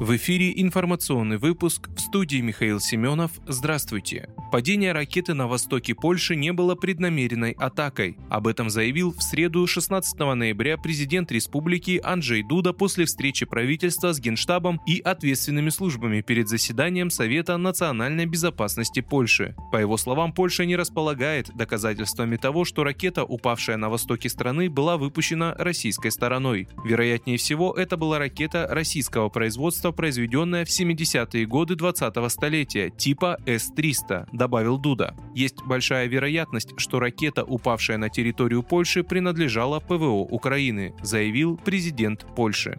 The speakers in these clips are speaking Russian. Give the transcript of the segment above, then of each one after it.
В эфире информационный выпуск в студии Михаил Семенов. Здравствуйте. Падение ракеты на востоке Польши не было преднамеренной атакой. Об этом заявил в среду 16 ноября президент республики Анджей Дуда после встречи правительства с Генштабом и ответственными службами перед заседанием Совета национальной безопасности Польши. По его словам, Польша не располагает доказательствами того, что ракета, упавшая на востоке страны, была выпущена российской стороной. Вероятнее всего, это была ракета российского производства устройство, произведенное в 70-е годы 20-го столетия, типа С-300, добавил Дуда. Есть большая вероятность, что ракета, упавшая на территорию Польши, принадлежала ПВО Украины, заявил президент Польши.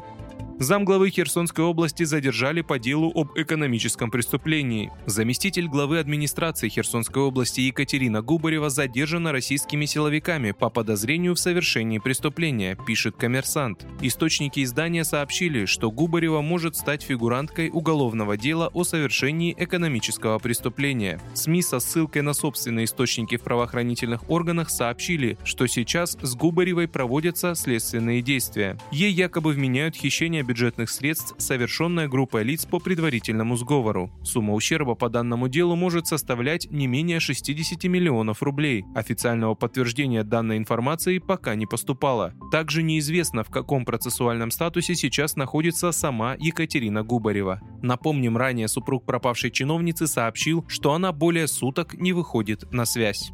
Замглавы Херсонской области задержали по делу об экономическом преступлении. Заместитель главы администрации Херсонской области Екатерина Губарева задержана российскими силовиками по подозрению в совершении преступления, пишет коммерсант. Источники издания сообщили, что Губарева может стать фигуранткой уголовного дела о совершении экономического преступления. СМИ со ссылкой на собственные источники в правоохранительных органах сообщили, что сейчас с Губаревой проводятся следственные действия. Ей якобы вменяют хищение бюджетных средств, совершенная группой лиц по предварительному сговору. Сумма ущерба по данному делу может составлять не менее 60 миллионов рублей. Официального подтверждения данной информации пока не поступало. Также неизвестно, в каком процессуальном статусе сейчас находится сама Екатерина Губарева. Напомним, ранее супруг пропавшей чиновницы сообщил, что она более суток не выходит на связь.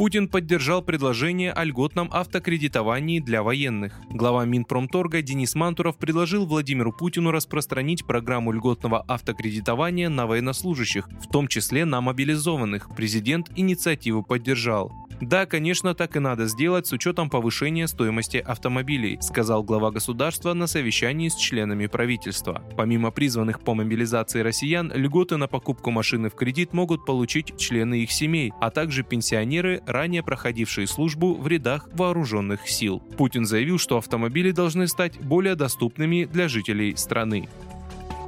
Путин поддержал предложение о льготном автокредитовании для военных. Глава Минпромторга Денис Мантуров предложил Владимиру Путину распространить программу льготного автокредитования на военнослужащих, в том числе на мобилизованных. Президент инициативу поддержал. Да, конечно, так и надо сделать с учетом повышения стоимости автомобилей, сказал глава государства на совещании с членами правительства. Помимо призванных по мобилизации россиян, льготы на покупку машины в кредит могут получить члены их семей, а также пенсионеры, ранее проходившие службу в рядах вооруженных сил. Путин заявил, что автомобили должны стать более доступными для жителей страны.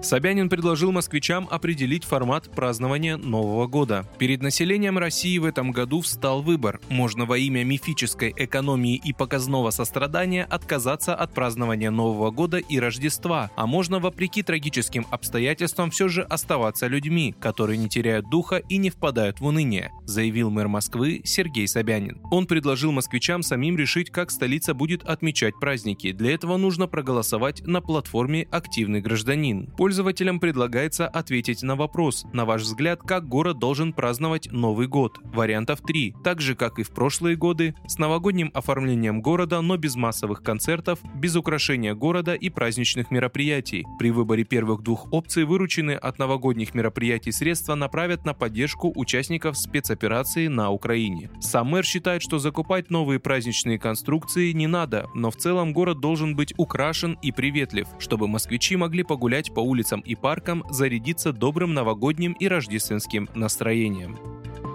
Собянин предложил москвичам определить формат празднования Нового года. Перед населением России в этом году встал выбор. Можно во имя мифической экономии и показного сострадания отказаться от празднования Нового года и Рождества, а можно вопреки трагическим обстоятельствам все же оставаться людьми, которые не теряют духа и не впадают в уныние, заявил мэр Москвы Сергей Собянин. Он предложил москвичам самим решить, как столица будет отмечать праздники. Для этого нужно проголосовать на платформе «Активный гражданин». Пользователям предлагается ответить на вопрос, на ваш взгляд, как город должен праздновать Новый год. Вариантов три. Так же, как и в прошлые годы, с новогодним оформлением города, но без массовых концертов, без украшения города и праздничных мероприятий. При выборе первых двух опций вырученные от новогодних мероприятий средства направят на поддержку участников спецоперации на Украине. Сам мэр считает, что закупать новые праздничные конструкции не надо, но в целом город должен быть украшен и приветлив, чтобы москвичи могли погулять по улицам улицам и паркам зарядиться добрым новогодним и рождественским настроением.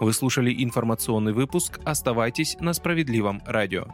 Вы слушали информационный выпуск. Оставайтесь на справедливом радио.